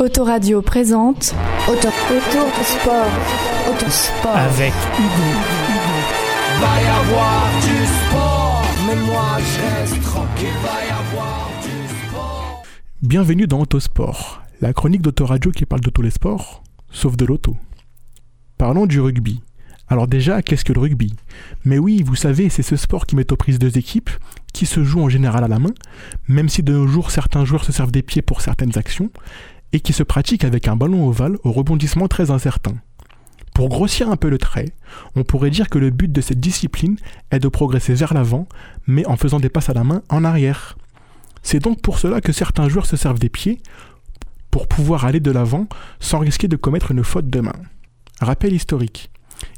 Autoradio présente Auto, autour du sport. Autosport. avec Hugo. Va y avoir du sport, mais moi je reste tranquille. Va y avoir du sport. Bienvenue dans Autosport, la chronique d'Autoradio qui parle de tous les sports, sauf de l'auto. Parlons du rugby. Alors déjà, qu'est-ce que le rugby? Mais oui, vous savez, c'est ce sport qui met aux prises deux équipes, qui se joue en général à la main, même si de nos jours certains joueurs se servent des pieds pour certaines actions, et qui se pratique avec un ballon ovale au rebondissement très incertain. Pour grossir un peu le trait, on pourrait dire que le but de cette discipline est de progresser vers l'avant, mais en faisant des passes à la main en arrière. C'est donc pour cela que certains joueurs se servent des pieds pour pouvoir aller de l'avant sans risquer de commettre une faute de main. Rappel historique.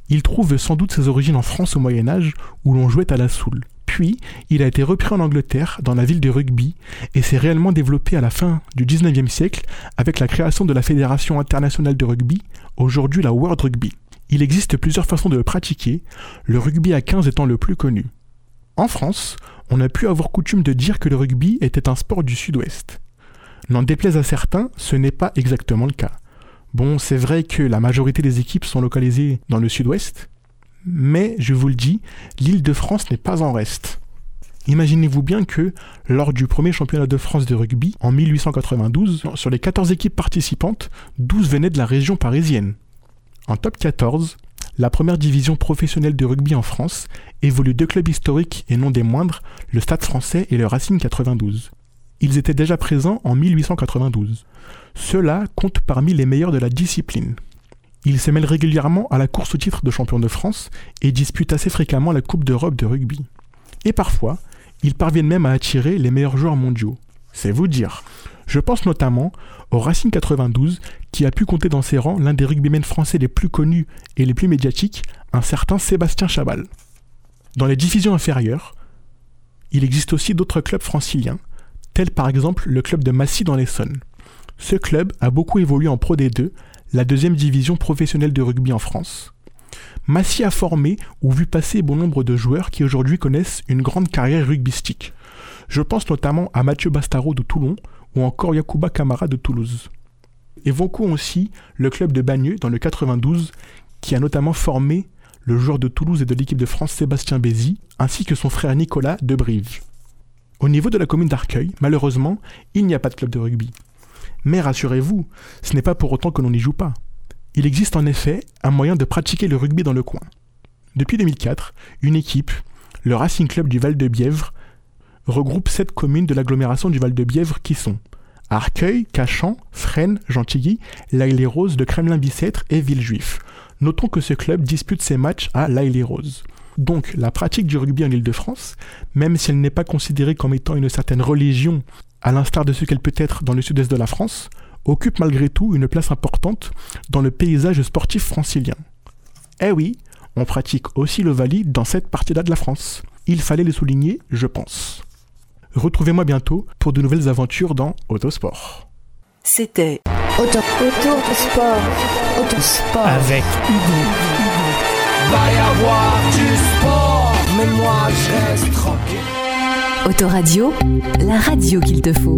Il trouve sans doute ses origines en France au Moyen Âge où l'on jouait à la soule. Puis, il a été repris en Angleterre, dans la ville de rugby, et s'est réellement développé à la fin du 19e siècle avec la création de la Fédération internationale de rugby, aujourd'hui la World Rugby. Il existe plusieurs façons de le pratiquer, le rugby à 15 étant le plus connu. En France, on a pu avoir coutume de dire que le rugby était un sport du sud-ouest. N'en déplaise à certains, ce n'est pas exactement le cas. Bon, c'est vrai que la majorité des équipes sont localisées dans le sud-ouest, mais je vous le dis, l'île de France n'est pas en reste. Imaginez-vous bien que, lors du premier championnat de France de rugby, en 1892, sur les 14 équipes participantes, 12 venaient de la région parisienne. En top 14, la première division professionnelle de rugby en France évolue deux clubs historiques et non des moindres, le Stade français et le Racing 92. Ils étaient déjà présents en 1892. Ceux-là comptent parmi les meilleurs de la discipline. Ils se mêlent régulièrement à la course au titre de champion de France et disputent assez fréquemment la Coupe d'Europe de rugby. Et parfois, ils parviennent même à attirer les meilleurs joueurs mondiaux. C'est vous dire. Je pense notamment au Racing 92 qui a pu compter dans ses rangs l'un des rugbymen français les plus connus et les plus médiatiques, un certain Sébastien Chabal. Dans les divisions inférieures, il existe aussi d'autres clubs franciliens, tels par exemple le club de Massy dans l'Essonne. Ce club a beaucoup évolué en Pro D2, la deuxième division professionnelle de rugby en France. Massy a formé ou vu passer bon nombre de joueurs qui aujourd'hui connaissent une grande carrière rugbystique. Je pense notamment à Mathieu Bastaro de Toulon ou encore Yacouba Camara de Toulouse. Évoquons aussi le club de Bagneux dans le 92 qui a notamment formé le joueur de Toulouse et de l'équipe de France Sébastien Bézy ainsi que son frère Nicolas de Brive. Au niveau de la commune d'Arcueil, malheureusement, il n'y a pas de club de rugby. Mais rassurez-vous, ce n'est pas pour autant que l'on n'y joue pas. Il existe en effet un moyen de pratiquer le rugby dans le coin. Depuis 2004, une équipe, le Racing Club du Val-de-Bièvre, regroupe sept communes de l'agglomération du Val-de-Bièvre qui sont Arcueil, Cachan, Fresnes, Gentilly, l'Aille-les-Roses de Kremlin-Bicêtre et Villejuif. Notons que ce club dispute ses matchs à l'Aille-les-Roses. Donc la pratique du rugby en Ile-de-France, même si elle n'est pas considérée comme étant une certaine religion, à l'instar de ce qu'elle peut être dans le sud-est de la France, occupe malgré tout une place importante dans le paysage sportif francilien. Eh oui, on pratique aussi le valide dans cette partie-là de la France. Il fallait le souligner, je pense. Retrouvez-moi bientôt pour de nouvelles aventures dans Autosport. C'était Auto, autour du sport. Autosport. Avec Hugo. Va y avoir du sport, mais moi je. Autoradio, la radio qu'il te faut.